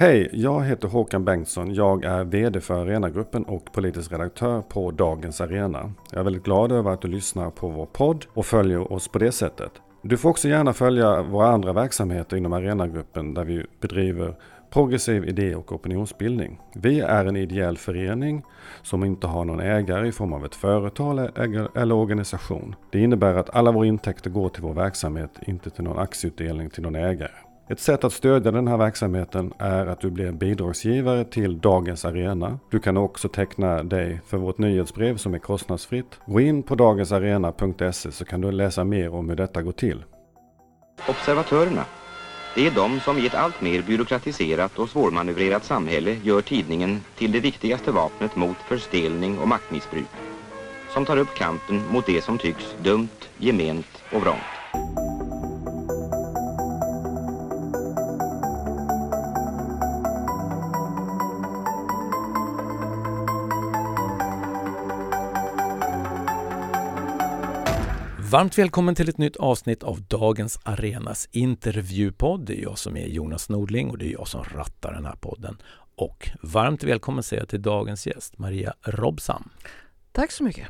Hej, jag heter Håkan Bengtsson. Jag är VD för Arenagruppen och politisk redaktör på Dagens Arena. Jag är väldigt glad över att du lyssnar på vår podd och följer oss på det sättet. Du får också gärna följa våra andra verksamheter inom Arenagruppen där vi bedriver progressiv idé och opinionsbildning. Vi är en ideell förening som inte har någon ägare i form av ett företag eller organisation. Det innebär att alla våra intäkter går till vår verksamhet, inte till någon aktieutdelning till någon ägare. Ett sätt att stödja den här verksamheten är att du blir bidragsgivare till Dagens Arena. Du kan också teckna dig för vårt nyhetsbrev som är kostnadsfritt. Gå in på dagensarena.se så kan du läsa mer om hur detta går till. Observatörerna. Det är de som i ett allt mer byråkratiserat och svårmanövrerat samhälle gör tidningen till det viktigaste vapnet mot förstelning och maktmissbruk. Som tar upp kampen mot det som tycks dumt, gement och vrångt. Varmt välkommen till ett nytt avsnitt av dagens Arenas intervjupodd. Det är jag som är Jonas Nordling och det är jag som rattar den här podden. Och varmt välkommen säger jag till dagens gäst Maria Robsam. Tack så mycket.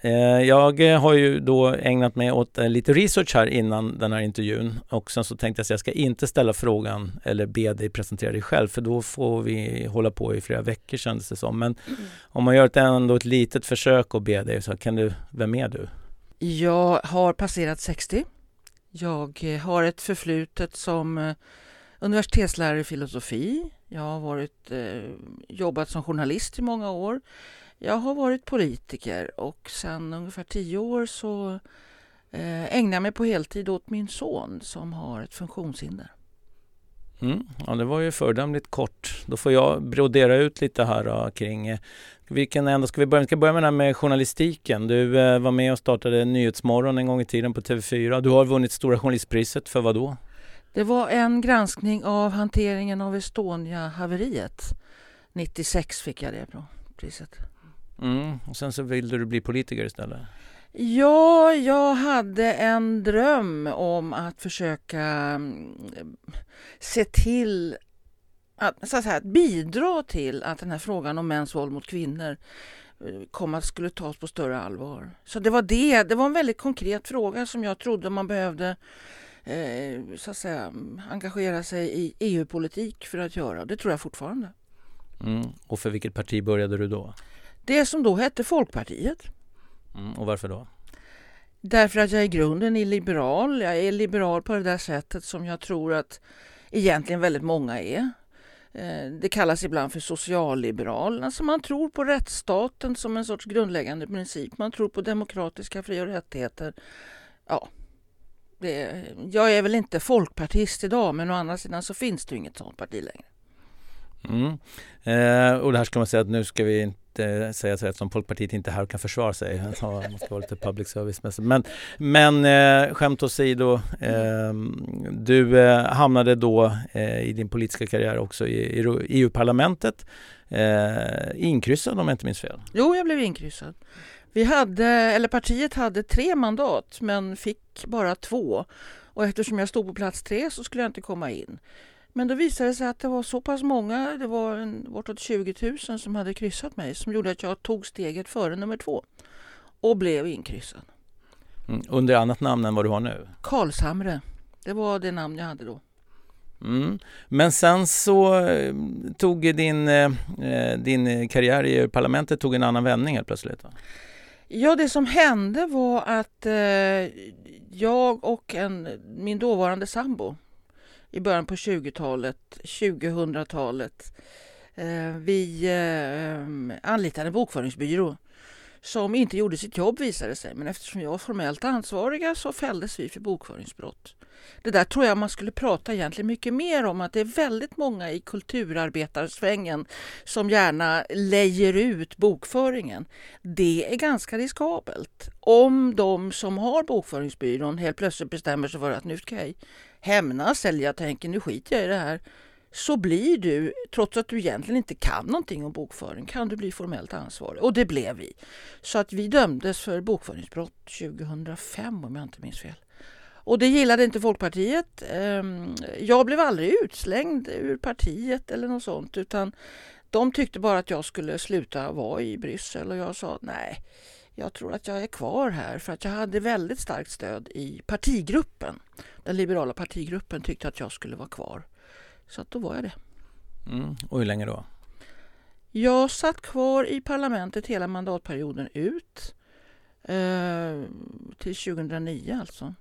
Eh, jag har ju då ägnat mig åt eh, lite research här innan den här intervjun och sen så tänkte jag att jag ska inte ställa frågan eller be dig presentera dig själv för då får vi hålla på i flera veckor kändes det som. Men mm. om man gör ett, ändå ett litet försök att be dig så kan du, vem är du? Jag har passerat 60. Jag eh, har ett förflutet som eh, universitetslärare i filosofi. Jag har varit, eh, jobbat som journalist i många år. Jag har varit politiker och sedan ungefär tio år så eh, ägnar jag mig på heltid åt min son som har ett funktionshinder. Mm, ja, det var ju fördömligt kort. Då får jag brodera ut lite här då, kring vilken ända ska vi börja? Vi ska börja med, med journalistiken. Du eh, var med och startade Nyhetsmorgon en gång i tiden på TV4. Du har vunnit Stora journalistpriset för vad då? Det var en granskning av hanteringen av Estonia-haveriet. 96 fick jag det priset. Mm, och sen så ville du bli politiker istället? Ja, jag hade en dröm om att försöka mm, se till att, så att, säga, bidra till att den här frågan om mäns våld mot kvinnor eh, kom att skulle tas på större allvar. Så det var det. Det var en väldigt konkret fråga som jag trodde man behövde eh, så att säga, engagera sig i EU-politik för att göra. Det tror jag fortfarande. Mm. Och för vilket parti började du då? Det som då hette Folkpartiet. Mm. Och varför då? Därför att jag i grunden är liberal. Jag är liberal på det där sättet som jag tror att egentligen väldigt många är. Eh, det kallas ibland för socialliberal. Alltså man tror på rättsstaten som en sorts grundläggande princip. Man tror på demokratiska fri och rättigheter. Ja, det, jag är väl inte folkpartist idag men å andra sidan så finns det ju inget sånt parti längre. Mm. Eh, och det här ska man säga att nu ska vi inte inte säga så eftersom Folkpartiet inte är här och kan försvara sig. Man ska vara lite public service Men, men eh, skämt åsido, eh, du eh, hamnade då eh, i din politiska karriär också i, i EU-parlamentet. Eh, inkryssad om jag inte minns fel. Jo, jag blev inkryssad. Vi hade, eller partiet hade tre mandat men fick bara två. Och eftersom jag stod på plats tre så skulle jag inte komma in. Men då visade det sig att det var så pass många, det var en, bortåt 20 000 som hade kryssat mig som gjorde att jag tog steget före nummer två och blev inkryssad. Mm, under annat namn än vad du har nu? Karlshamre. Det var det namn jag hade då. Mm. Men sen så eh, tog din, eh, din karriär i parlamentet tog en annan vändning helt plötsligt? Va? Ja, det som hände var att eh, jag och en, min dåvarande sambo i början på 20-talet, 2000-talet. Eh, vi eh, anlitade en bokföringsbyrå som inte gjorde sitt jobb visade sig. Men eftersom jag var formellt ansvariga så fälldes vi för bokföringsbrott. Det där tror jag man skulle prata egentligen mycket mer om att det är väldigt många i kulturarbetarsvängen som gärna lejer ut bokföringen. Det är ganska riskabelt. Om de som har bokföringsbyrån helt plötsligt bestämmer sig för att nu ska jag hämnas eller jag tänker nu skiter jag i det här så blir du, trots att du egentligen inte kan någonting om bokföring, kan du bli formellt ansvarig. Och det blev vi. Så att vi dömdes för bokföringsbrott 2005 om jag inte minns fel. Och det gillade inte Folkpartiet. Ehm, jag blev aldrig utslängd ur partiet eller något sånt utan de tyckte bara att jag skulle sluta vara i Bryssel och jag sa nej, jag tror att jag är kvar här för att jag hade väldigt starkt stöd i partigruppen. Den liberala partigruppen tyckte att jag skulle vara kvar. Så att då var jag det. Mm. Och hur länge då? Jag satt kvar i parlamentet hela mandatperioden ut. Eh, till 2009 alltså.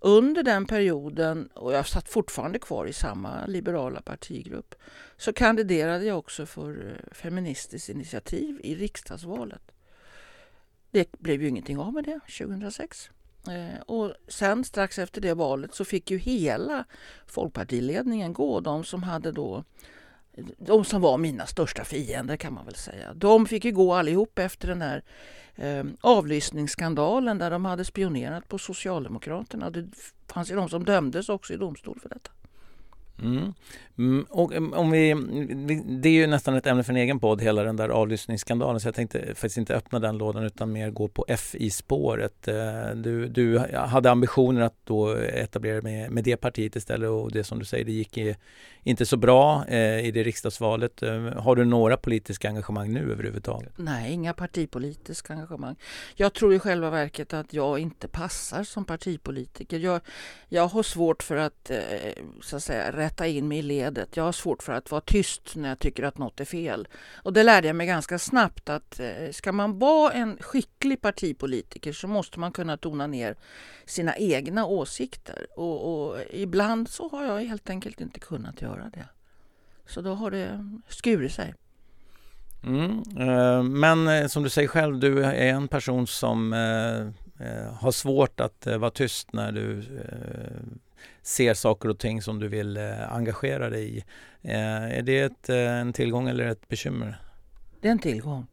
Under den perioden, och jag satt fortfarande kvar i samma liberala partigrupp, så kandiderade jag också för eh, Feministiskt initiativ i riksdagsvalet. Det blev ju ingenting av med det 2006. Eh, och sen strax efter det valet så fick ju hela folkpartiledningen gå. De som hade då de som var mina största fiender kan man väl säga. De fick ju gå allihop efter den här eh, avlyssningsskandalen där de hade spionerat på Socialdemokraterna. Det fanns ju de som dömdes också i domstol för detta. Mm. Mm, och om vi, det är ju nästan ett ämne för en egen podd, hela den där avlyssningsskandalen, så jag tänkte faktiskt inte öppna den lådan utan mer gå på FI-spåret. Eh, du, du hade ambitioner att då etablera med, med det partiet istället och det som du säger, det gick inte så bra eh, i det riksdagsvalet. Eh, har du några politiska engagemang nu överhuvudtaget? Nej, inga partipolitiska engagemang. Jag tror i själva verket att jag inte passar som partipolitiker. Jag, jag har svårt för att, eh, så att säga, rätta in mig i ledet. Jag har svårt för att vara tyst när jag tycker att något är fel. Och det lärde jag mig ganska snabbt att eh, ska man vara en skicklig partipolitiker så måste man kunna tona ner sina egna åsikter. Och, och ibland så har jag helt enkelt inte kunnat göra det. Så då har det skurit sig. Mm, eh, men eh, som du säger själv, du är en person som eh, har svårt att vara tyst när du ser saker och ting som du vill eh, engagera dig i. Eh, är det ett, eh, en tillgång eller ett bekymmer? Det är en tillgång.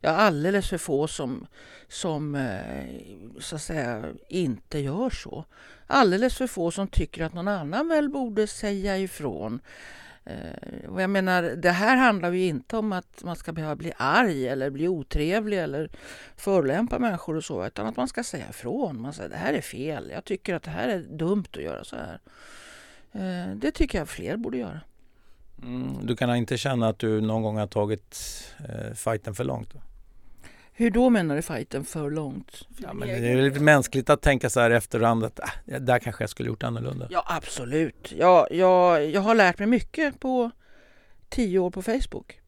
Jag har alldeles för få som, som eh, så att säga inte gör så. Alldeles för få som tycker att någon annan väl borde säga ifrån. Eh, och jag menar, det här handlar ju inte om att man ska behöva bli arg eller bli otrevlig eller förolämpa människor och så, utan att man ska säga ifrån. Man säger det här är fel, jag tycker att det här är dumt att göra så här. Eh, det tycker jag fler borde göra. Mm, du kan inte känna att du någon gång har tagit eh, fighten för långt? Då? Hur då menar du fighten för långt? Ja, men det är lite mänskligt att tänka så här efterhand att äh, där kanske jag skulle gjort annorlunda. Ja absolut. Jag, jag, jag har lärt mig mycket på tio år på Facebook.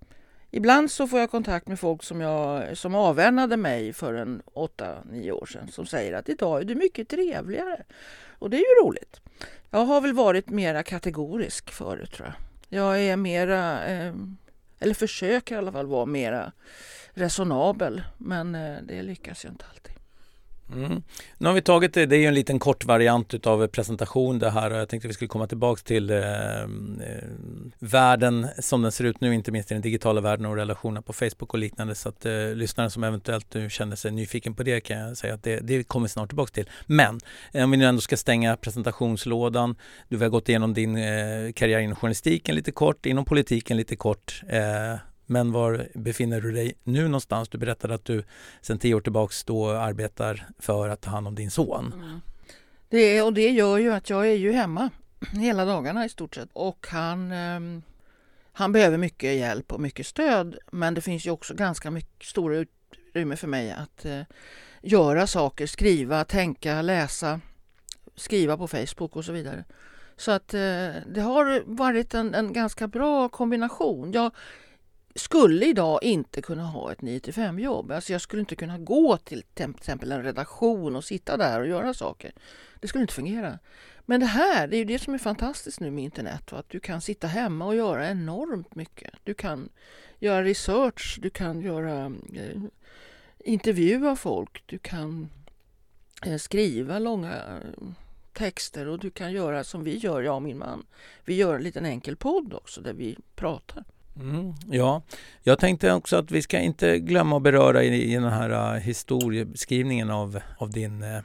Ibland så får jag kontakt med folk som, jag, som avvänade mig för en åtta, nio år sedan som säger att idag är du mycket trevligare. Och det är ju roligt. Jag har väl varit mera kategorisk förut tror jag. Jag är mera, eh, eller försöker i alla fall vara mera resonabel. Men eh, det lyckas ju inte alltid. Mm. Nu har vi tagit det, det är ju en liten kort variant utav presentation det här och jag tänkte vi skulle komma tillbaks till eh, eh, världen som den ser ut nu, inte minst i den digitala världen och relationerna på Facebook och liknande så att eh, lyssnaren som eventuellt nu känner sig nyfiken på det kan jag säga att det, det kommer vi snart tillbaks till. Men eh, om vi nu ändå ska stänga presentationslådan, du har gått igenom din eh, karriär inom journalistiken lite kort, inom politiken lite kort eh, men var befinner du dig nu någonstans? Du berättade att du sedan tio år tillbaks då arbetar för att ta hand om din son. Mm. Det, och det gör ju att jag är ju hemma hela dagarna i stort sett. Och han, eh, han behöver mycket hjälp och mycket stöd. Men det finns ju också ganska mycket stora utrymme för mig att eh, göra saker, skriva, tänka, läsa, skriva på Facebook och så vidare. Så att eh, det har varit en, en ganska bra kombination. Jag, skulle idag inte kunna ha ett 9 5 jobb. Alltså jag skulle inte kunna gå till till exempel en redaktion och sitta där och göra saker. Det skulle inte fungera. Men det här, det är ju det som är fantastiskt nu med internet. Att du kan sitta hemma och göra enormt mycket. Du kan göra research, du kan göra eh, intervjua folk, du kan eh, skriva långa eh, texter och du kan göra som vi gör, jag och min man. Vi gör en liten enkel podd också där vi pratar. Mm, ja, jag tänkte också att vi ska inte glömma att beröra i, i den här uh, historieskrivningen av, av din uh,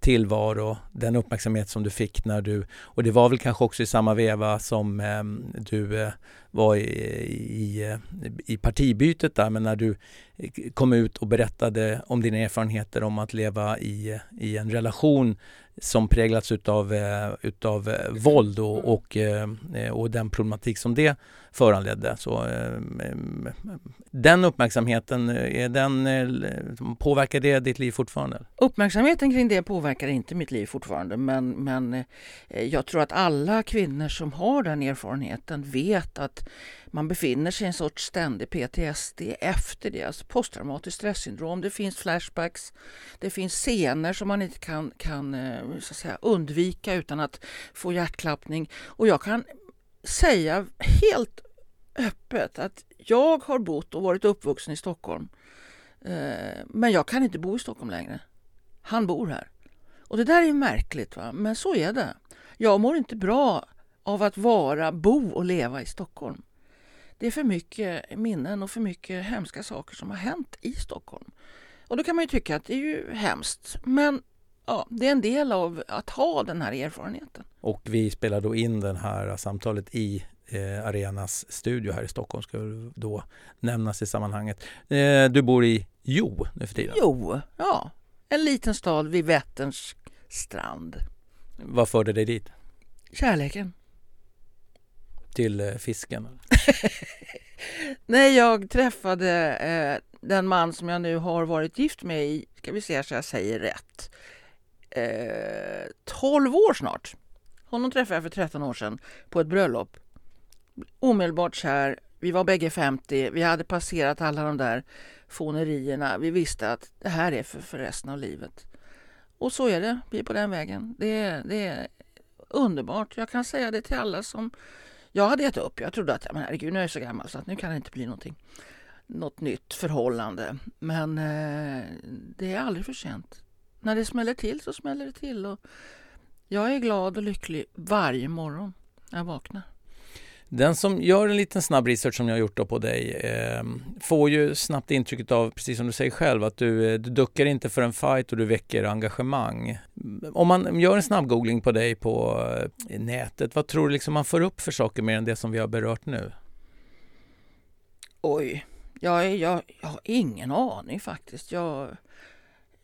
tillvaro, den uppmärksamhet som du fick när du, och det var väl kanske också i samma veva som um, du uh, var i, i, i partibytet där, men när du kom ut och berättade om dina erfarenheter om att leva i, i en relation som präglats utav, eh, utav eh, våld och, och, eh, och den problematik som det föranledde. Så, den uppmärksamheten, är den, påverkar det ditt liv fortfarande? Uppmärksamheten kring det påverkar inte mitt liv fortfarande men, men jag tror att alla kvinnor som har den erfarenheten vet att man befinner sig i en sorts ständig PTSD efter det, alltså posttraumatiskt stresssyndrom. Det finns flashbacks, det finns scener som man inte kan, kan eh, så att säga, undvika utan att få hjärtklappning. Och jag kan säga helt öppet att jag har bott och varit uppvuxen i Stockholm. Eh, men jag kan inte bo i Stockholm längre. Han bor här. Och det där är märkligt, va? men så är det. Jag mår inte bra av att vara, bo och leva i Stockholm. Det är för mycket minnen och för mycket hemska saker som har hänt i Stockholm. Och då kan man ju tycka att det är ju hemskt. Men ja, det är en del av att ha den här erfarenheten. Och vi spelar då in det här samtalet i eh, Arenas studio här i Stockholm ska då nämnas i sammanhanget. Eh, du bor i Jo nu för tiden? Jo, ja. En liten stad vid Vätterns strand. Vad förde dig dit? Kärleken. Till eh, fisken? Nej, jag träffade eh, den man som jag nu har varit gift med i, ska vi se så jag säger rätt, eh, 12 år snart. Honom träffade jag för 13 år sedan på ett bröllop. Omedelbart kär, vi var bägge 50, vi hade passerat alla de där fånerierna. Vi visste att det här är för, för resten av livet. Och så är det, vi är på den vägen. Det, det är underbart. Jag kan säga det till alla som jag hade gett upp. Jag trodde att men herregud, nu är jag så gammal så att nu kan det inte bli någonting. Något nytt förhållande. Men eh, det är aldrig för sent. När det smäller till så smäller det till. Och jag är glad och lycklig varje morgon när jag vaknar. Den som gör en liten snabb research som jag har gjort på dig eh, får ju snabbt intrycket av, precis som du säger själv, att du, eh, du duckar inte för en fight och du väcker engagemang. Mm, om man gör en snabb googling på dig på eh, nätet, vad tror du liksom man får upp för saker mer än det som vi har berört nu? Oj, jag, jag, jag har ingen aning faktiskt. Jag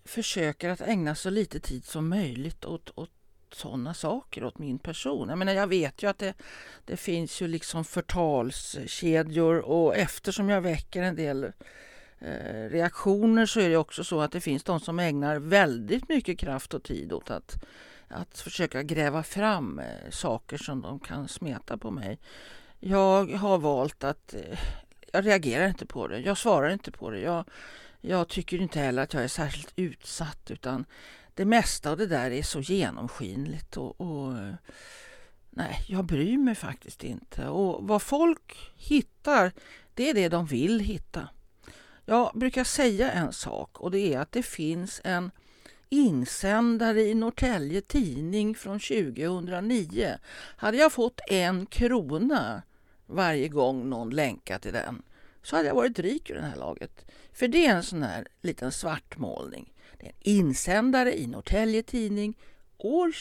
försöker att ägna så lite tid som möjligt åt, åt sådana saker åt min person. Jag menar, jag vet ju att det, det finns ju liksom förtalskedjor och eftersom jag väcker en del eh, reaktioner så är det också så att det finns de som ägnar väldigt mycket kraft och tid åt att, att försöka gräva fram eh, saker som de kan smeta på mig. Jag har valt att eh, jag reagerar inte på det. Jag svarar inte på det. Jag, jag tycker inte heller att jag är särskilt utsatt utan det mesta av det där är så genomskinligt och, och nej, jag bryr mig faktiskt inte. Och vad folk hittar, det är det de vill hitta. Jag brukar säga en sak och det är att det finns en insändare i Norrtälje Tidning från 2009. Hade jag fått en krona varje gång någon länkat till den så hade jag varit rik ur det här laget. För det är en sån här liten svartmålning. Det är en insändare i Norrtälje Tidning år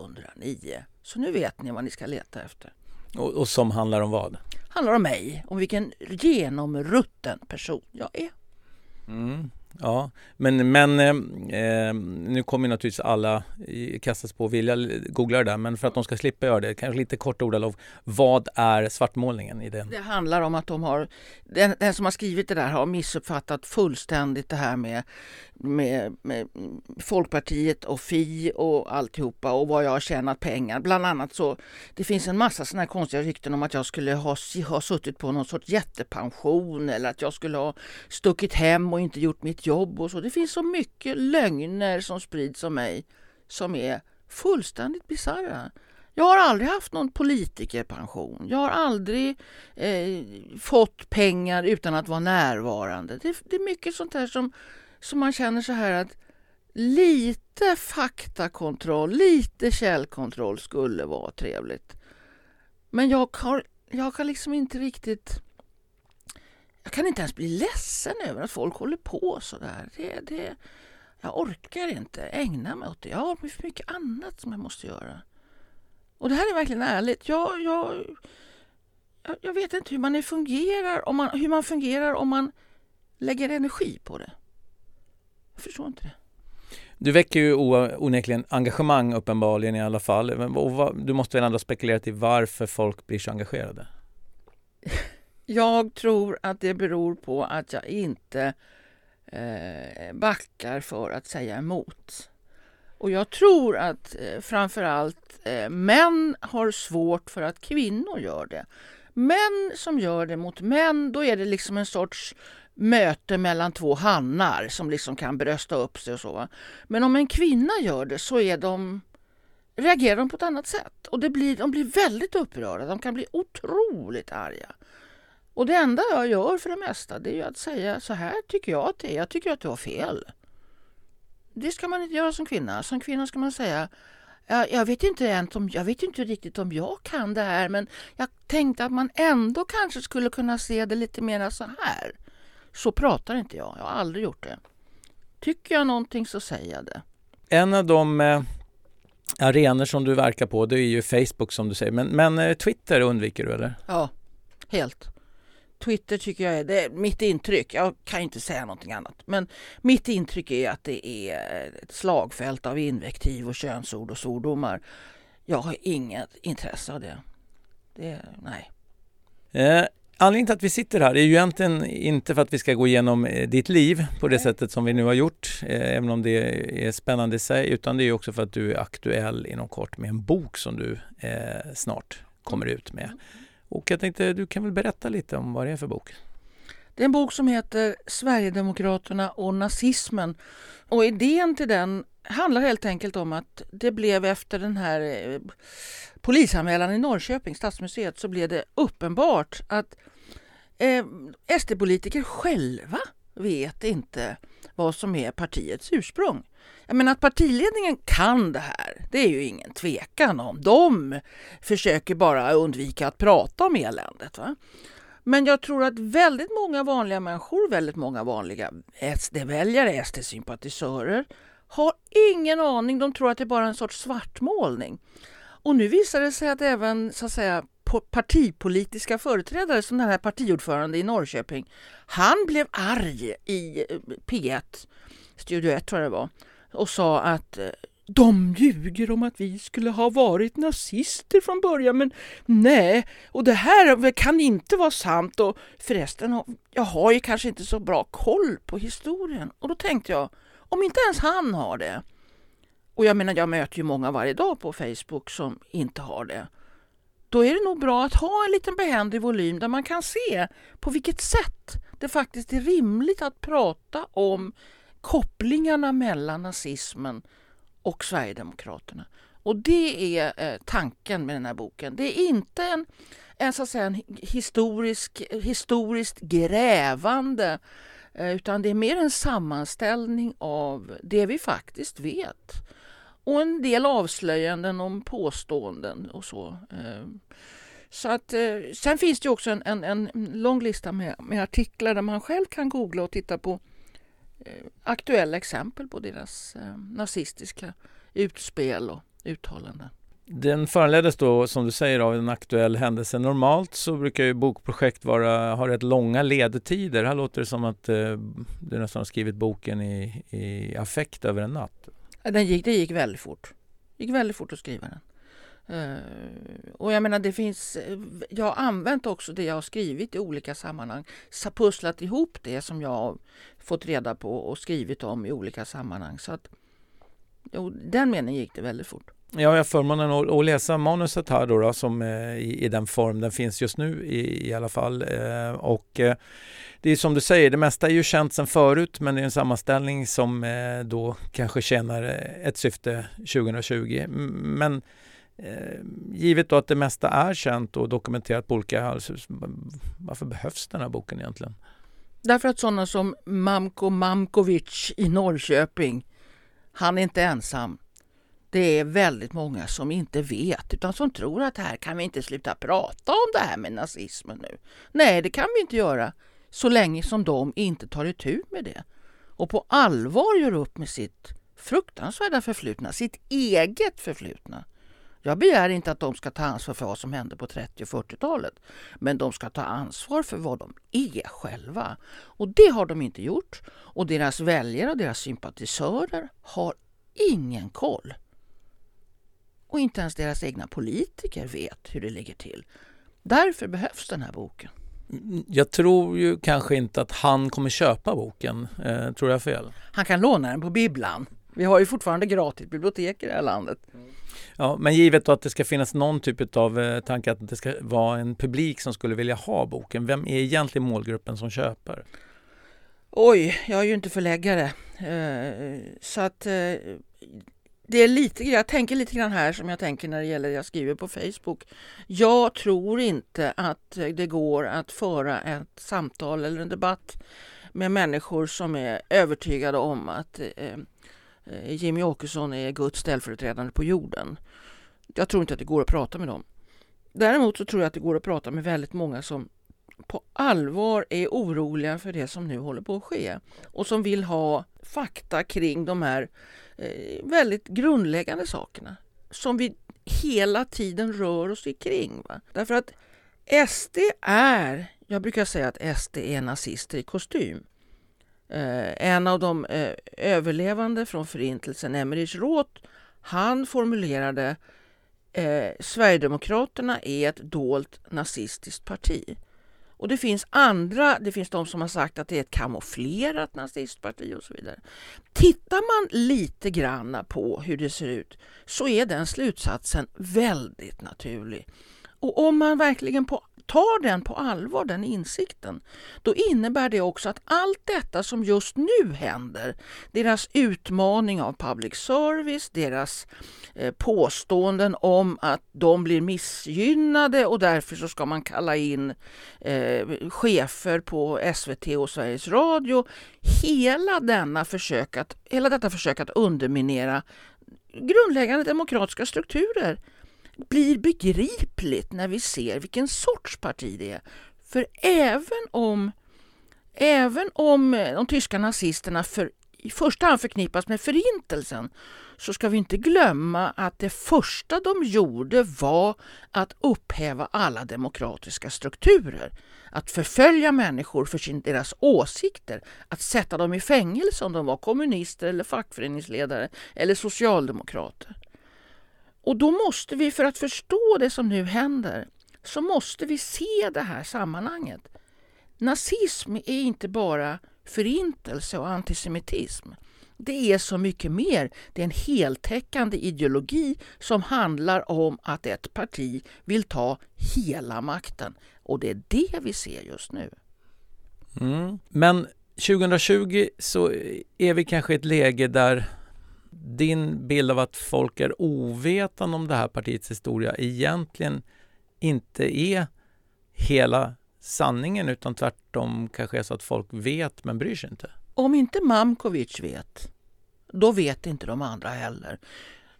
2009. Så nu vet ni vad ni ska leta efter. Och, och som handlar om vad? Handlar om mig, om vilken genomrutten person jag är. Mm. Ja, men, men eh, eh nu kommer naturligtvis alla kastas på att vilja googla det där, men för att de ska slippa göra det, kanske lite kort ordalov, vad är svartmålningen i den? Det handlar om att de har, den, den som har skrivit det där har missuppfattat fullständigt det här med, med, med Folkpartiet och Fi och alltihopa och vad jag har tjänat pengar. Bland annat så, det finns en massa sådana här konstiga rykten om att jag skulle ha, ha suttit på någon sorts jättepension eller att jag skulle ha stuckit hem och inte gjort mitt jobb och så. Det finns så mycket lögner som sprids om mig som är fullständigt bisarra. Jag har aldrig haft någon politikerpension. Jag har aldrig eh, fått pengar utan att vara närvarande. Det, det, är mycket sånt här som, som man känner så här att lite faktakontroll, lite källkontroll skulle vara trevligt. Men jag har, jag har liksom inte riktigt jag kan inte ens bli ledsen över att folk håller på så där. Det, det, jag orkar inte ägna mig åt det. Jag har för mycket annat som jag måste göra. Och det här är verkligen ärligt. Jag, jag, jag, vet inte hur man fungerar om man, hur man fungerar om man lägger energi på det. Jag förstår inte det. Du väcker ju onekligen engagemang uppenbarligen i alla fall. du måste väl ändå ha spekulerat i varför folk blir så engagerade? Jag tror att det beror på att jag inte eh, backar för att säga emot. Och jag tror att eh, framförallt eh, män har svårt för att kvinnor gör det. Män som gör det mot män, då är det liksom en sorts möte mellan två hannar som liksom kan brösta upp sig och så. Men om en kvinna gör det så är de, reagerar de på ett annat sätt. Och det blir, de blir väldigt upprörda, de kan bli otroligt arga. Och det enda jag gör för det mesta det är att säga så här tycker jag att det är, jag tycker att du har fel. Det ska man inte göra som kvinna. Som kvinna ska man säga jag, vet inte ens om, jag vet inte riktigt om jag kan det här men jag tänkte att man ändå kanske skulle kunna se det lite mer så här. Så pratar inte jag. Jag har aldrig gjort det. Tycker jag någonting så säger jag det. En av de eh, arenor som du verkar på det är ju Facebook som du säger. Men, men eh, Twitter undviker du eller? Ja, helt. Twitter tycker jag är, det är mitt intryck, jag kan inte säga någonting annat, men mitt intryck är att det är ett slagfält av invektiv och könsord och svordomar. Jag har inget intresse av det. det nej. Eh, Anledningen till att vi sitter här är ju egentligen inte för att vi ska gå igenom eh, ditt liv på det Nej. sättet som vi nu har gjort, eh, även om det är spännande i sig, utan det är också för att du är aktuell inom kort med en bok som du eh, snart kommer ut med. Och jag tänkte, du kan väl berätta lite om vad det är för bok? Det är en bok som heter Sverigedemokraterna och nazismen. Och idén till den handlar helt enkelt om att det blev efter den här eh, polisanmälan i Norrköping, Stadsmuseet, så blev det uppenbart att eh, SD-politiker själva vet inte vad som är partiets ursprung. Jag menar att partiledningen kan det här, det är ju ingen tvekan om. De försöker bara undvika att prata om eländet. Va? Men jag tror att väldigt många vanliga människor, väldigt många vanliga SD-väljare, SD-sympatisörer har ingen aning. De tror att det är bara en sorts svartmålning. Och nu visar det sig att även så att säga, partipolitiska företrädare som den här partiordförande i Norrköping, han blev arg i eh, P1, Studio 1 tror jag det var, och sa att eh, de ljuger om att vi skulle ha varit nazister från början, men nej, och det här kan inte vara sant och förresten, jag har ju kanske inte så bra koll på historien. Och då tänkte jag, om inte ens han har det, och jag menar jag möter ju många varje dag på Facebook som inte har det, då är det nog bra att ha en liten behändig volym där man kan se på vilket sätt det faktiskt är rimligt att prata om kopplingarna mellan nazismen och Sverigedemokraterna. Och det är eh, tanken med den här boken. Det är inte en, en, så att säga, en historisk, historiskt grävande eh, utan det är mer en sammanställning av det vi faktiskt vet. Och en del avslöjanden om påståenden och så. Eh, så att, eh, sen finns det också en, en, en lång lista med, med, artiklar där man själv kan googla och titta på eh, aktuella exempel på deras nazistiska utspel och uttalanden. Den föranleddes då som du säger av en aktuell händelse. Normalt så brukar ju bokprojekt vara, ha rätt långa ledtider. Här låter det som att eh, du nästan har skrivit boken i, i affekt över en natt. Den gick, det gick väldigt fort. Det gick väldigt fort att skriva den. Uh, och jag menar det finns, eh, jag har använt också det jag har skrivit i olika sammanhang, pusslat ihop det som jag har fått reda på och skrivit om i olika sammanhang. Så att, jo, den meningen gick det väldigt fort. Ja, jag har förmånen att, att läsa manuset här då, då som eh, i, i, den form den finns just nu i, i alla fall. Eh, och eh, det är som du säger, det mesta är ju känt sedan förut men det är en sammanställning som eh, då kanske tjänar eh, ett syfte 2020. Men eh, givet då att det mesta är känt och dokumenterat på olika alltså, håll, varför behövs den här boken egentligen? Därför att sådana som Mamko Mamkovic i Norrköping, han är inte ensam. Det är väldigt många som inte vet utan som tror att här kan vi inte sluta prata om det här med nazismen nu. Nej, det kan vi inte göra så länge som de inte tar itu med det och på allvar gör upp med sitt fruktansvärda förflutna, sitt eget förflutna. Jag begär inte att de ska ta ansvar för vad som hände på 30 och 40-talet. Men de ska ta ansvar för vad de är själva. Och det har de inte gjort. Och deras väljare och deras sympatisörer har ingen koll. Och inte ens deras egna politiker vet hur det ligger till. Därför behövs den här boken. Jag tror ju kanske inte att han kommer köpa boken. Eh, tror jag fel? Han kan låna den på bibblan. Vi har ju fortfarande gratis bibliotek i det här landet. Ja, men givet att det ska finnas någon typ av eh, tanke att det ska vara en publik som skulle vilja ha boken. Vem är egentligen målgruppen som köper? Oj, jag är ju inte förläggare. Eh, så att eh, det är lite, jag tänker lite grann här som jag tänker när det gäller jag skriver på Facebook. Jag tror inte att det går att föra ett samtal eller en debatt med människor som är övertygade om att eh, eh, Jimmy Åkesson är Guds ställföreträdande på jorden. Jag tror inte att det går att prata med dem. Däremot så tror jag att det går att prata med väldigt många som på allvar är oroliga för det som nu håller på att ske och som vill ha fakta kring de här eh, väldigt grundläggande sakerna som vi hela tiden rör oss kring. Va? Därför att SD är, jag brukar säga att SD är nazister i kostym. Eh, en av de eh, överlevande från Förintelsen, Emmerich Roth, han formulerade eh, Sverigedemokraterna är ett dolt nazistiskt parti. Och det finns andra, det finns de som har sagt att det är ett kamouflerat nazistparti och så vidare. Tittar man lite grann på hur det ser ut så är den slutsatsen väldigt naturlig. Och om man verkligen på tar den på allvar, den insikten, då innebär det också att allt detta som just nu händer, deras utmaning av public service, deras eh, påståenden om att de blir missgynnade och därför så ska man kalla in eh, chefer på SVT och Sveriges Radio. Hela, denna försök att, hela detta försök att underminera grundläggande demokratiska strukturer blir begripligt när vi ser vilken sorts parti det är. För även om, även om eh, de tyska nazisterna för, i första hand förknippas med Förintelsen så ska vi inte glömma att det första de gjorde var att upphäva alla demokratiska strukturer. Att förfölja människor för sin, deras åsikter, att sätta dem i fängelse om de var kommunister eller fackföreningsledare eller socialdemokrater. Och då måste vi, för att förstå det som nu händer, så måste vi se det här sammanhanget. Nazism är inte bara förintelse och antisemitism. Det är så mycket mer. Det är en heltäckande ideologi som handlar om att ett parti vill ta hela makten. Och det är det vi ser just nu. Mm. Men 2020 så är vi kanske i ett läge där din bild av att folk är ovetande om det här partiets historia egentligen inte är hela sanningen utan tvärtom kanske är så att folk vet men bryr sig inte? Om inte Mamkovic vet, då vet inte de andra heller.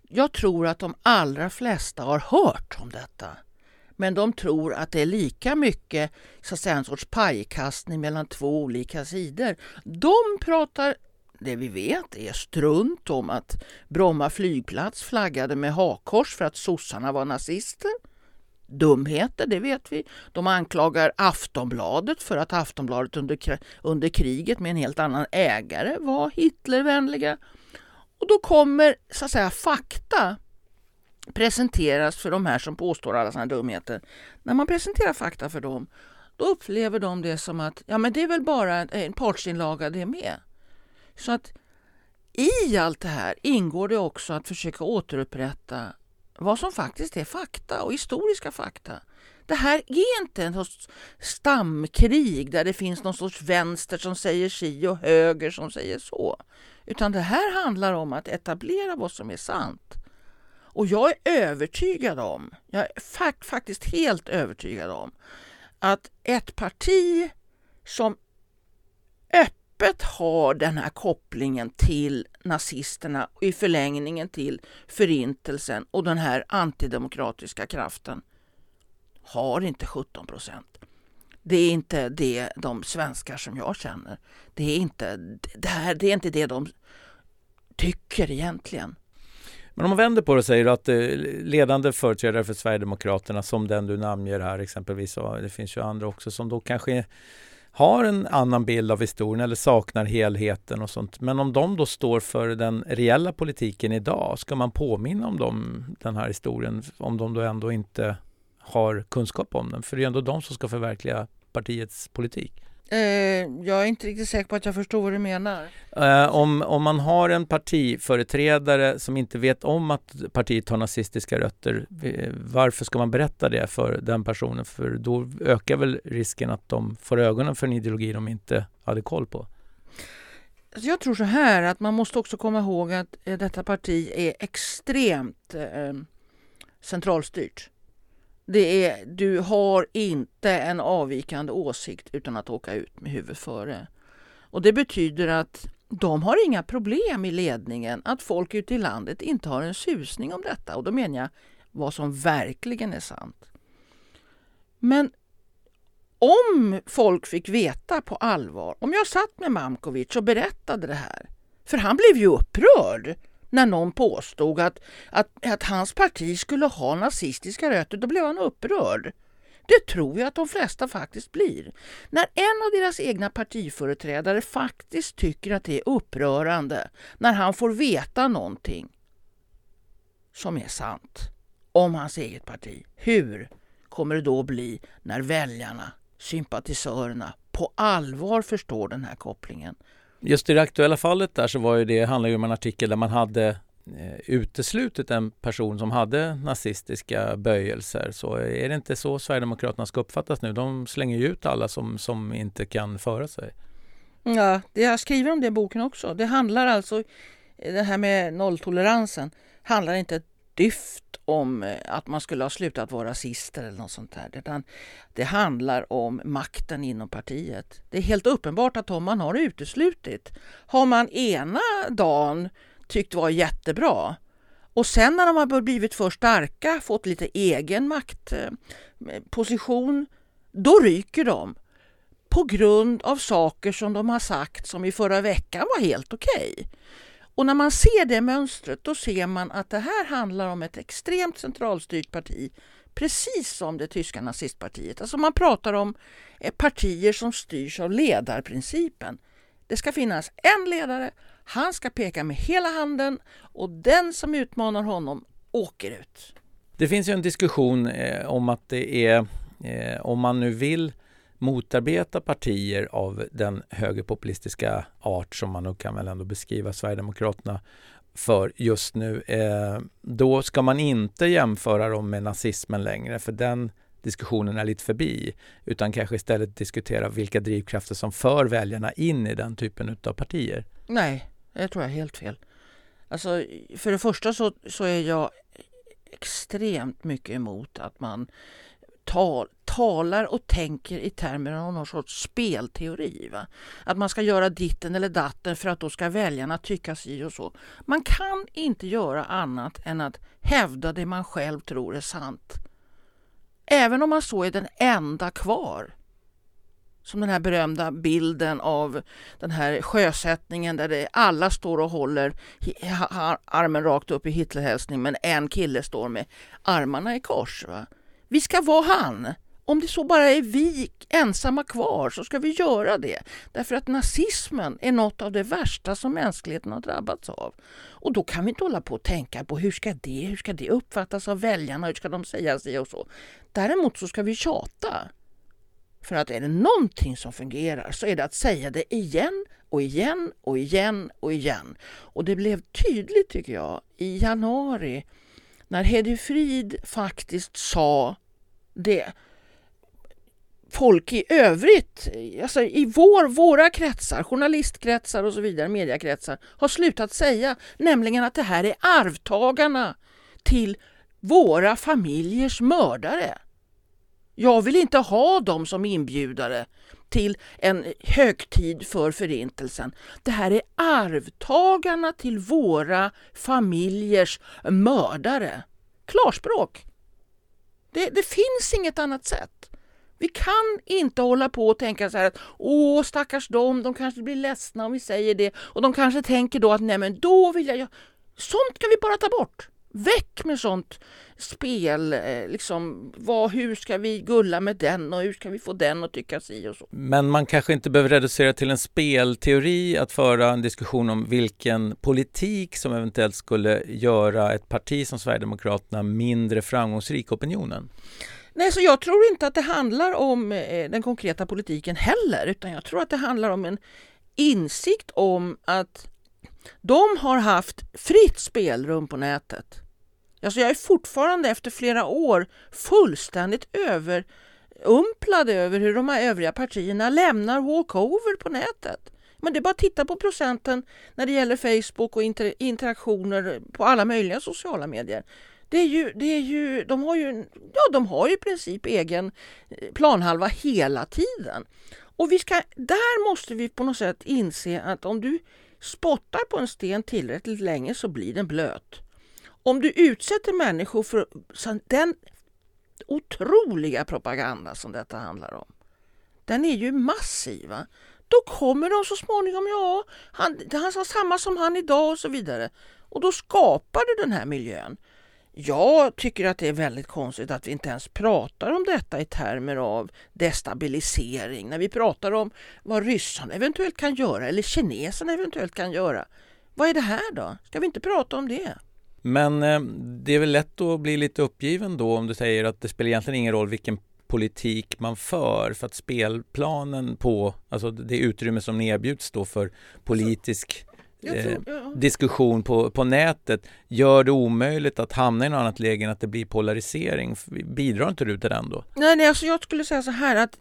Jag tror att de allra flesta har hört om detta. Men de tror att det är lika mycket så att säga, en sorts pajkastning mellan två olika sidor. De pratar det vi vet är strunt om att Bromma flygplats flaggade med hakkors för att sossarna var nazister. Dumheter, det vet vi. De anklagar Aftonbladet för att Aftonbladet under, under kriget med en helt annan ägare var Hitlervänliga. Och då kommer så att säga fakta presenteras för de här som påstår alla sådana dumheter. När man presenterar fakta för dem, då upplever de det som att ja, men det är väl bara en partsinlaga det med. Så att i allt det här ingår det också att försöka återupprätta vad som faktiskt är fakta och historiska fakta. Det här är inte en sorts stamkrig där det finns någon sorts vänster som säger si och höger som säger så. Utan det här handlar om att etablera vad som är sant. Och jag är övertygad om, jag är faktiskt helt övertygad om att ett parti som öppet öppet har den här kopplingen till nazisterna och i förlängningen till förintelsen och den här antidemokratiska kraften har inte 17 procent. Det är inte det de svenskar som jag känner. Det är inte det, här, det är inte det de tycker egentligen. Men om man vänder på det och säger att eh, ledande företrädare för Sverigedemokraterna som den du namnger här exempelvis, och det finns ju andra också som då kanske har en annan bild av historien eller saknar helheten och sånt. Men om de då står för den reella politiken idag, ska man påminna om dem, den här historien om de då ändå inte har kunskap om den? För det är ändå de som ska förverkliga partiets politik. Eh, jag är inte riktigt säker på att jag förstår vad du menar. Eh, om, om man har en partiföreträdare som inte vet om att partiet har nazistiska rötter, varför ska man berätta det för den personen? För då ökar väl risken att de får ögonen för en ideologi de inte hade koll på. Alltså, jag tror så här att man måste också komma ihåg att eh, detta parti är extremt eh, centralstyrt. Det är, du har inte en avvikande åsikt utan att åka ut med huvudet före. Och det betyder att de har inga problem i ledningen att folk ute i landet inte har en susning om detta. Och då menar jag vad som verkligen är sant. Men om folk fick veta på allvar, om jag satt med Mamkovic och berättade det här, för han blev ju upprörd när någon påstod att, att, att hans parti skulle ha nazistiska rötter, då blev han upprörd. Det tror jag att de flesta faktiskt blir. När en av deras egna partiföreträdare faktiskt tycker att det är upprörande när han får veta någonting som är sant om hans eget parti. Hur kommer det då bli när väljarna, sympatisörerna, på allvar förstår den här kopplingen? Just i det aktuella fallet där så var ju det, handlar ju om en artikel där man hade eh, uteslutit en person som hade nazistiska böjelser. Så är det inte så Sverigedemokraterna ska uppfattas nu? De slänger ju ut alla som, som inte kan föra sig. Ja, jag skriver om det i boken också. Det handlar alltså, eh, det här med nolltoleransen, handlar inte ett dyft om eh, att man skulle ha slutat vara rasister eller något sånt där. Utan det handlar om makten inom partiet. Det är helt uppenbart att om man har uteslutit, har man ena dagen tyckt var jättebra och sen när de har blivit för starka, fått lite egen maktposition, eh, då ryker de på grund av saker som de har sagt som i förra veckan var helt okej. Okay. Och när man ser det mönstret då ser man att det här handlar om ett extremt centralstyrt parti precis som det tyska nazistpartiet. Alltså man pratar om eh, partier som styrs av ledarprincipen. Det ska finnas en ledare, han ska peka med hela handen och den som utmanar honom åker ut. Det finns ju en diskussion eh, om att det är, eh, om man nu vill motarbeta partier av den högerpopulistiska art som man nog kan väl ändå beskriva Sverigedemokraterna för just nu. Eh, då ska man inte jämföra dem med nazismen längre för den diskussionen är lite förbi utan kanske istället diskutera vilka drivkrafter som för väljarna in i den typen av partier. Nej, det tror jag är helt fel. Alltså, för det första så, så är jag extremt mycket emot att man tar talar och tänker i termer av någon sorts spelteori. Va? Att man ska göra ditten eller datten för att då ska väljarna tycka si och så. Man kan inte göra annat än att hävda det man själv tror är sant. Även om man så är den enda kvar. Som den här berömda bilden av den här sjösättningen där det, alla står och håller armen rakt upp i Hitlerhälsning men en kille står med armarna i kors. Va? Vi ska vara han. Om det så bara är vi ensamma kvar så ska vi göra det. Därför att nazismen är något av det värsta som mänskligheten har drabbats av. Och då kan vi inte hålla på och tänka på hur ska det, hur ska det uppfattas av väljarna, hur ska de säga sig och så. Däremot så ska vi tjata. För att är det någonting som fungerar så är det att säga det igen och igen och igen och igen. Och det blev tydligt tycker jag i januari när Hedi Frid faktiskt sa det folk i övrigt, alltså i vår, våra kretsar, journalistkretsar och så vidare, mediekretsar, har slutat säga, nämligen att det här är arvtagarna till våra familjers mördare. Jag vill inte ha dem som inbjudare till en högtid för Förintelsen. Det här är arvtagarna till våra familjers mördare. Klarspråk! Det, det finns inget annat sätt. Vi kan inte hålla på och tänka så här att åh stackars dem, de kanske blir ledsna om vi säger det och de kanske tänker då att nej men då vill jag Sånt kan vi bara ta bort. Väck med sånt spel. Eh, liksom, vad, hur ska vi gulla med den och hur ska vi få den att tycka si och så. Men man kanske inte behöver reducera till en spelteori att föra en diskussion om vilken politik som eventuellt skulle göra ett parti som Sverigedemokraterna mindre framgångsrik i opinionen? Nej, så jag tror inte att det handlar om eh, den konkreta politiken heller, utan jag tror att det handlar om en insikt om att de har haft fritt spelrum på nätet. Alltså jag är fortfarande efter flera år fullständigt överumplad över hur de här övriga partierna lämnar walkover på nätet. Men det är bara att titta på procenten när det gäller Facebook och inter interaktioner på alla möjliga sociala medier. Det är ju, det är ju, de, har ju, ja, de har ju i princip egen eh, planhalva hela tiden. Och vi ska, där måste vi på något sätt inse att om du spottar på en sten tillräckligt länge så blir den blöt. Om du utsätter människor för den otroliga propaganda som detta handlar om, den är ju massiv. Va? Då kommer de så småningom, ja, han, han sa samma som han idag och så vidare. Och då skapar du den här miljön. Jag tycker att det är väldigt konstigt att vi inte ens pratar om detta i termer av destabilisering. När vi pratar om vad ryssarna eventuellt kan göra eller kineserna eventuellt kan göra. Vad är det här då? Ska vi inte prata om det? Men eh, det är väl lätt att bli lite uppgiven då om du säger att det spelar egentligen ingen roll vilken politik man för för att spelplanen på, alltså det utrymme som erbjuds då för politisk eh, diskussion på, på nätet gör det omöjligt att hamna i något annat läge än att det blir polarisering. Bidrar inte du till den då? Nej, nej alltså jag skulle säga så här att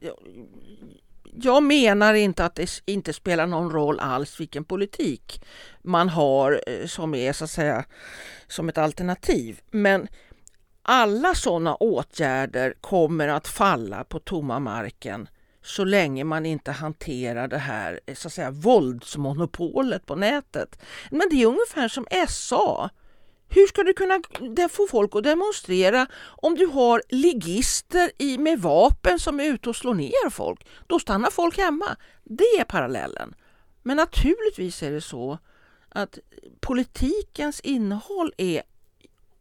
jag menar inte att det inte spelar någon roll alls vilken politik man har eh, som är så att säga som ett alternativ. Men alla sådana åtgärder kommer att falla på tomma marken så länge man inte hanterar det här eh, så att säga, våldsmonopolet på nätet. Men det är ungefär som SA. Hur ska du kunna få folk att demonstrera om du har ligister i, med vapen som är ute och slår ner folk? Då stannar folk hemma. Det är parallellen. Men naturligtvis är det så att politikens innehåll är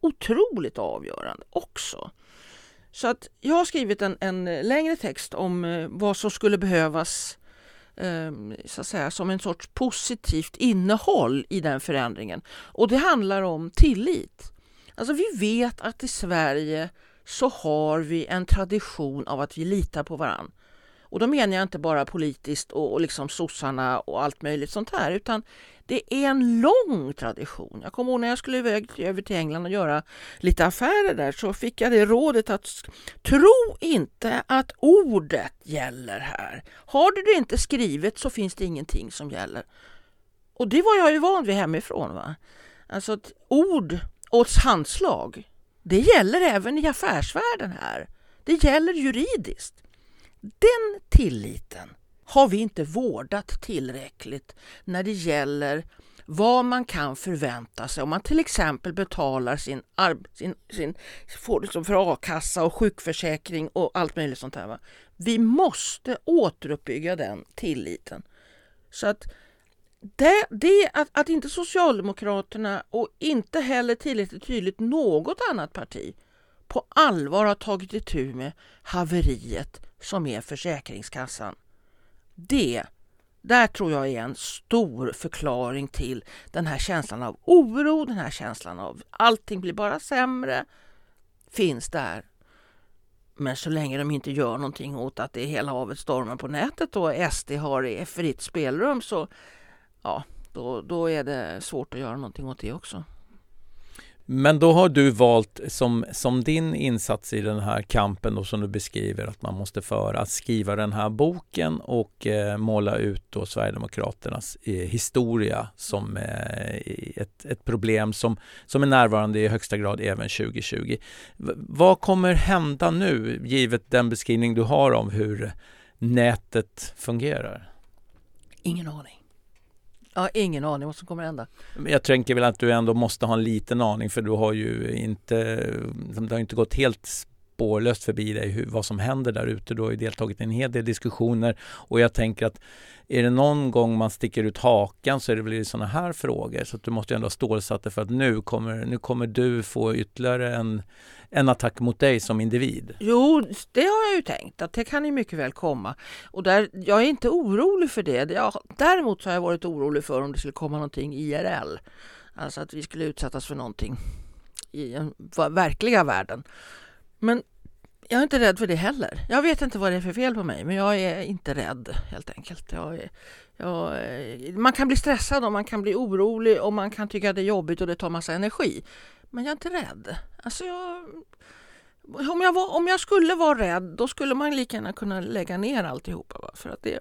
otroligt avgörande också. Så att jag har skrivit en, en längre text om eh, vad som skulle behövas ehm, så att säga, som en sorts positivt innehåll i den förändringen. Och det handlar om tillit. Alltså vi vet att i Sverige så har vi en tradition av att vi litar på varandra. Och då menar jag inte bara politiskt och, och liksom sossarna och allt möjligt sånt här utan det är en lång tradition. Jag kommer ihåg när jag skulle iväg över till England och göra lite affärer där så fick jag det rådet att tro inte att ordet gäller här. Har du det inte skrivet så finns det ingenting som gäller. Och det var jag ju van vid hemifrån. Va? Alltså ett ord och ett handslag, det gäller även i affärsvärlden här. Det gäller juridiskt. Den tilliten har vi inte vårdat tillräckligt när det gäller vad man kan förvänta sig om man till exempel betalar sin, sin, sin får liksom för a-kassa och sjukförsäkring och allt möjligt sånt här. Va? Vi måste återuppbygga den tilliten. Så att det, det att, att inte Socialdemokraterna och inte heller tillräckligt tydligt något annat parti på allvar har tagit itu med haveriet som är Försäkringskassan det, där tror jag är en stor förklaring till den här känslan av oro, den här känslan av allting blir bara sämre, finns där. Men så länge de inte gör någonting åt att det är hela havet stormar på nätet och SD har fritt spelrum så ja, då, då är det svårt att göra någonting åt det också. Men då har du valt som, som din insats i den här kampen då, som du beskriver att man måste föra, att skriva den här boken och eh, måla ut då Sverigedemokraternas eh, historia som eh, ett, ett problem som, som är närvarande i högsta grad även 2020. V vad kommer hända nu, givet den beskrivning du har om hur nätet fungerar? Ingen aning. Jag har ingen aning vad som kommer hända. Jag tänker väl att du ändå måste ha en liten aning för du har ju inte, liksom, det har inte gått helt spårlöst förbi dig hur, vad som händer där ute. Du har ju deltagit i en hel del diskussioner och jag tänker att är det någon gång man sticker ut hakan så är det väl i sådana här frågor. Så att du måste ju ändå ha stålsatt dig för att nu kommer, nu kommer du få ytterligare en, en attack mot dig som individ. Jo, det har jag ju tänkt att det kan ju mycket väl komma. Och där, jag är inte orolig för det. Jag, däremot så har jag varit orolig för om det skulle komma någonting IRL. Alltså att vi skulle utsättas för någonting i den verkliga världen. Men jag är inte rädd för det heller. Jag vet inte vad det är för fel på mig, men jag är inte rädd helt enkelt. Jag är, jag, man kan bli stressad och man kan bli orolig och man kan tycka att det är jobbigt och det tar massa energi. Men jag är inte rädd. Alltså jag, om, jag var, om jag skulle vara rädd, då skulle man lika gärna kunna lägga ner alltihopa. Va? För att det,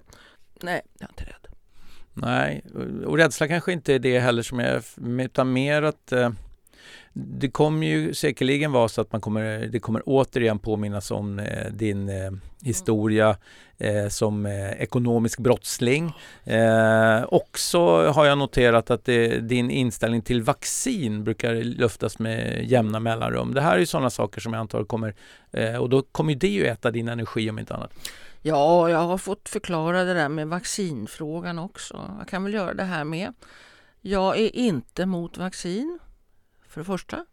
nej, jag är inte rädd. Nej, och rädsla kanske inte är det heller som är, utan mer att eh det kommer ju säkerligen vara så att man kommer, det kommer återigen påminnas om eh, din eh, historia eh, som eh, ekonomisk brottsling. Eh, också har jag noterat att det, din inställning till vaccin brukar luftas med jämna mellanrum. Det här är ju sådana saker som jag antar kommer, eh, och då kommer det ju äta din energi om inte annat. Ja, jag har fått förklara det där med vaccinfrågan också. Jag kan väl göra det här med. Jag är inte mot vaccin för det första.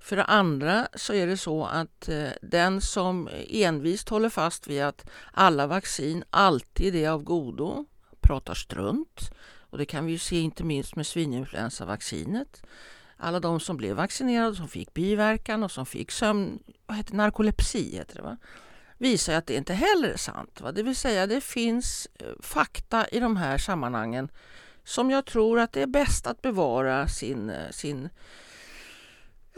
För det andra så är det så att eh, den som envist håller fast vid att alla vaccin alltid är av godo pratar strunt. Och det kan vi ju se inte minst med svininfluensavaccinet. Alla de som blev vaccinerade, som fick biverkan och som fick sömn, vad heter narkolepsi, heter det va? visar att det inte heller är sant. Va? Det vill säga det finns eh, fakta i de här sammanhangen som jag tror att det är bäst att bevara sin, eh, sin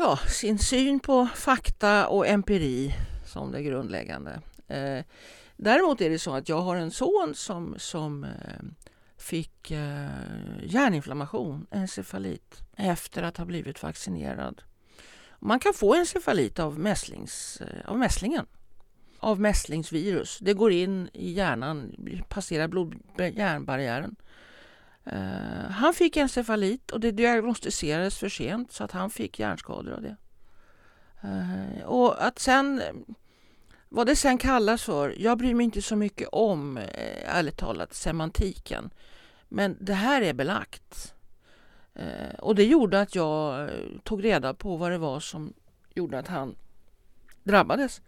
ja, sin syn på fakta och empiri som det grundläggande. Eh, däremot är det så att jag har en son som, som eh, fick eh, hjärninflammation, encefalit, efter att ha blivit vaccinerad. Man kan få encefalit av, mässlings, eh, av mässlingen, av mässlingsvirus. Det går in i hjärnan, passerar blod, hjärnbarriären Uh, han fick encefalit och det diagnostiserades för sent så att han fick hjärnskador av det. Uh, och att sen, vad det sen kallas för, jag bryr mig inte så mycket om, uh, ärligt talat, semantiken. Men det här är belagt. Uh, och det gjorde att jag tog reda på vad det var som gjorde att han drabbades.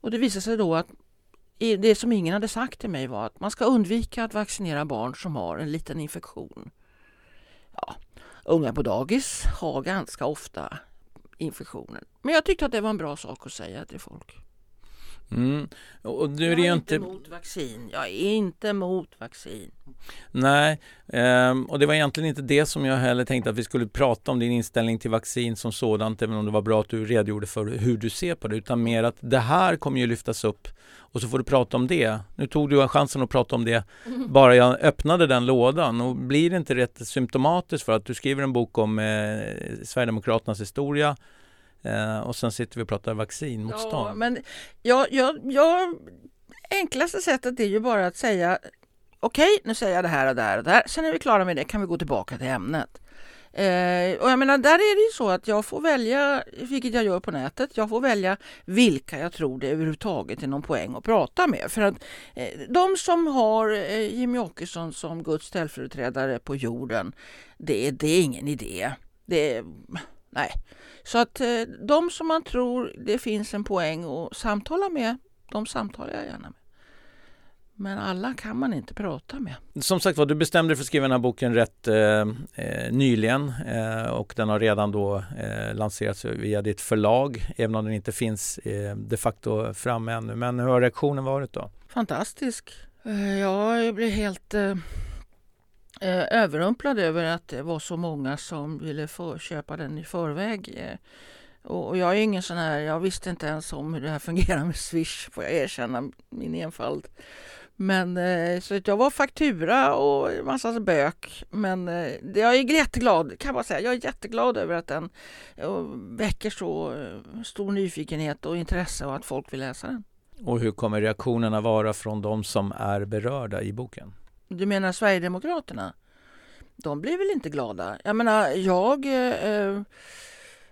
Och det visade sig då att det som ingen hade sagt till mig var att man ska undvika att vaccinera barn som har en liten infektion. Ja, unga på dagis har ganska ofta infektioner. Men jag tyckte att det var en bra sak att säga till folk. Mm. Och nu är jag är inte emot vaccin. Jag är inte emot vaccin. Nej, ehm, och det var egentligen inte det som jag heller tänkte att vi skulle prata om din inställning till vaccin som sådant, även om det var bra att du redogjorde för hur du ser på det, utan mer att det här kommer ju lyftas upp och så får du prata om det. Nu tog du chansen att prata om det bara jag öppnade den lådan och blir det inte rätt symptomatiskt för att du skriver en bok om eh, Sverigedemokraternas historia eh, och sen sitter vi och pratar vaccinmotstånd. Ja, men jag, jag, jag, enklaste sättet är ju bara att säga okej, okay, nu säger jag det här och det här och det här. Sen är vi klara med det, kan vi gå tillbaka till ämnet. Eh, och jag menar, där är det ju så att jag får välja, vilket jag gör på nätet, jag får välja vilka jag tror det överhuvudtaget är någon poäng att prata med. För att eh, de som har eh, Jimmy Åkesson som Guds ställföreträdare på jorden, det, det är ingen idé. Det, nej. Så att eh, de som man tror det finns en poäng att samtala med, de samtalar jag gärna med. Men alla kan man inte prata med. Som sagt var, du bestämde dig för att skriva den här boken rätt eh, eh, nyligen eh, och den har redan då eh, lanserats via ditt förlag, även om den inte finns eh, de facto framme ännu. Men hur har reaktionen varit då? Fantastisk. Jag blev helt Eh, överrumplad över att det var så många som ville köpa den i förväg. Eh. Och jag är ingen sån här, jag visste inte ens om hur det här fungerar med Swish, får jag erkänna min enfald. Men eh, så jag var faktura och massa bök. Men jag är jätteglad, kan jag säga. Jag är jätteglad över att den väcker så stor nyfikenhet och intresse och att folk vill läsa den. Och hur kommer reaktionerna vara från de som är berörda i boken? Du menar Sverigedemokraterna? De blir väl inte glada? Jag menar, jag... Eh, eh,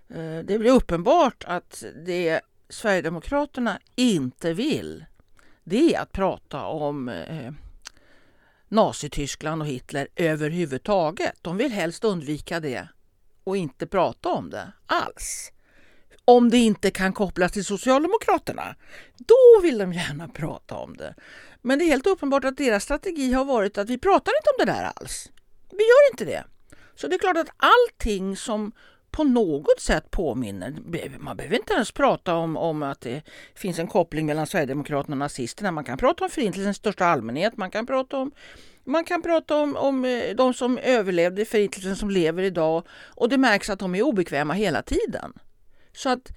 eh, det blir uppenbart att det Sverigedemokraterna inte vill det är att prata om eh, Nazityskland och Hitler överhuvudtaget. De vill helst undvika det och inte prata om det alls. Om det inte kan kopplas till Socialdemokraterna, då vill de gärna prata om det. Men det är helt uppenbart att deras strategi har varit att vi pratar inte om det där alls. Vi gör inte det. Så det är klart att allting som på något sätt påminner. Man behöver inte ens prata om, om att det finns en koppling mellan Sverigedemokraterna och nazisterna. Man kan prata om Förintelsen i största allmänhet. Man kan prata om man kan prata om, om eh, de som överlevde Förintelsen som lever idag och det märks att de är obekväma hela tiden. Så att,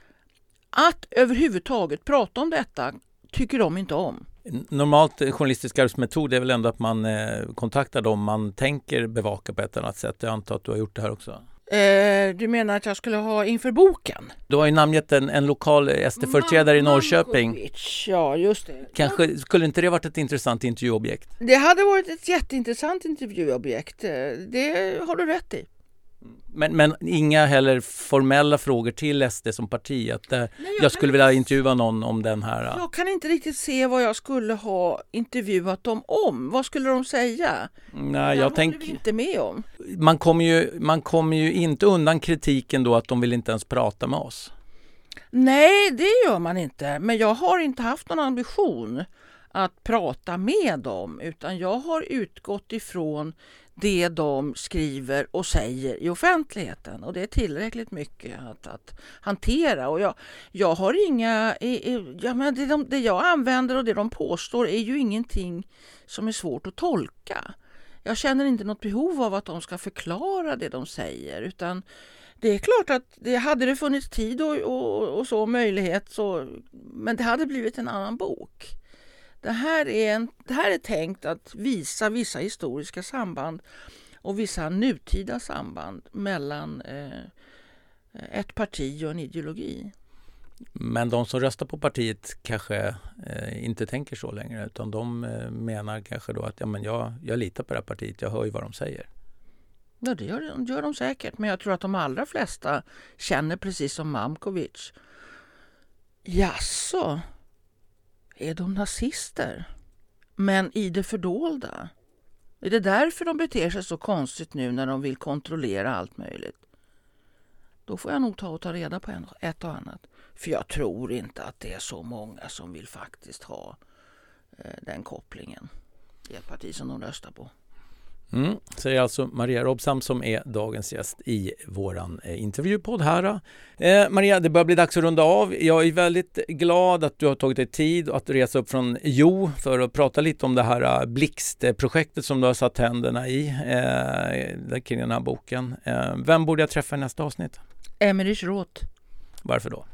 att överhuvudtaget prata om detta tycker de inte om. Normalt eh, journalistisk arbetsmetod är väl ändå att man eh, kontaktar dem man tänker bevaka på ett annat sätt. Jag antar att du har gjort det här också? Eh, du menar att jag skulle ha inför boken? Du har ju namngett en, en lokal SD-företrädare i Norrköping. Ja, just det. Kanske skulle inte det varit ett intressant intervjuobjekt? Det hade varit ett jätteintressant intervjuobjekt. Eh, det har du rätt i. Men, men inga heller formella frågor till SD som parti? Att det, Nej, jag, jag skulle vilja intervjua någon om den här... Jag kan inte riktigt se vad jag skulle ha intervjuat dem om. Vad skulle de säga? Nej, jag tänker... inte med om. Man kommer, ju, man kommer ju inte undan kritiken då att de vill inte ens prata med oss. Nej, det gör man inte. Men jag har inte haft någon ambition att prata med dem utan jag har utgått ifrån det de skriver och säger i offentligheten. Och det är tillräckligt mycket att, att hantera. Och jag, jag har inga... Ja, men det, de, det jag använder och det de påstår är ju ingenting som är svårt att tolka. Jag känner inte något behov av att de ska förklara det de säger utan det är klart att det hade det funnits tid och, och, och så möjlighet så, men det hade blivit en annan bok. Det här, är en, det här är tänkt att visa vissa historiska samband och vissa nutida samband mellan eh, ett parti och en ideologi. Men de som röstar på partiet kanske eh, inte tänker så längre utan de eh, menar kanske då att ja, men jag, jag litar på det här partiet, jag hör ju vad de säger. Ja, det gör, det gör de säkert, men jag tror att de allra flesta känner precis som Mamkovic. Jaså, är de nazister? Men i det fördolda? Är det därför de beter sig så konstigt nu när de vill kontrollera allt möjligt? Då får jag nog ta och ta reda på ett och annat. För jag tror inte att det är så många som vill faktiskt ha eh, den kopplingen i ett parti som de röstar på. Mm, säger alltså Maria Robsam som är dagens gäst i våran eh, intervjupodd här. Eh, Maria, det börjar bli dags att runda av. Jag är väldigt glad att du har tagit dig tid att resa upp från Jo för att prata lite om det här eh, Blixtprojektet som du har satt händerna i eh, kring den här boken. Eh, vem borde jag träffa i nästa avsnitt? Emmerich Roth. Varför då?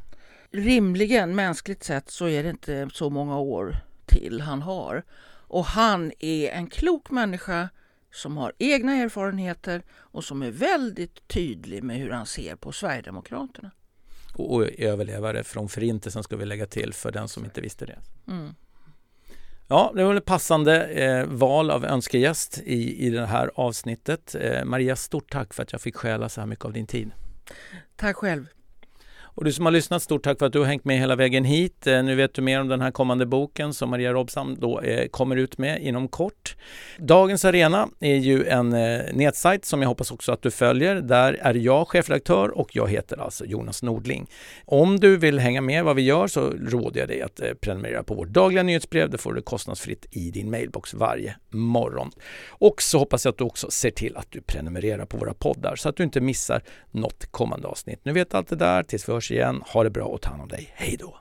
Rimligen, mänskligt sett, så är det inte så många år till han har. Och han är en klok människa som har egna erfarenheter och som är väldigt tydlig med hur han ser på Sverigedemokraterna. Och, överlevare från Förintelsen ska vi lägga till för den som inte visste det. Mm. Ja, det var ett passande eh, val av önskegäst i, i det här avsnittet. Eh, Maria, stort tack för att jag fick stjäla så här mycket av din tid. Tack själv. Och du som har lyssnat, stort tack för att du har hängt med hela vägen hit. Eh, nu vet du mer om den här kommande boken som Maria Robsam då eh, kommer ut med inom kort. Dagens Arena är ju en eh, nätsajt som jag hoppas också att du följer. Där är jag chefredaktör och jag heter alltså Jonas Nordling. Om du vill hänga med vad vi gör så råder jag dig att prenumerera på vårt dagliga nyhetsbrev. Det får du kostnadsfritt i din mailbox varje morgon. Och så hoppas jag att du också ser till att du prenumererar på våra poddar så att du inte missar något kommande avsnitt. Nu vet allt det där. Tills vi hörs igen. Ha det bra och ta hand om dig. Hej då!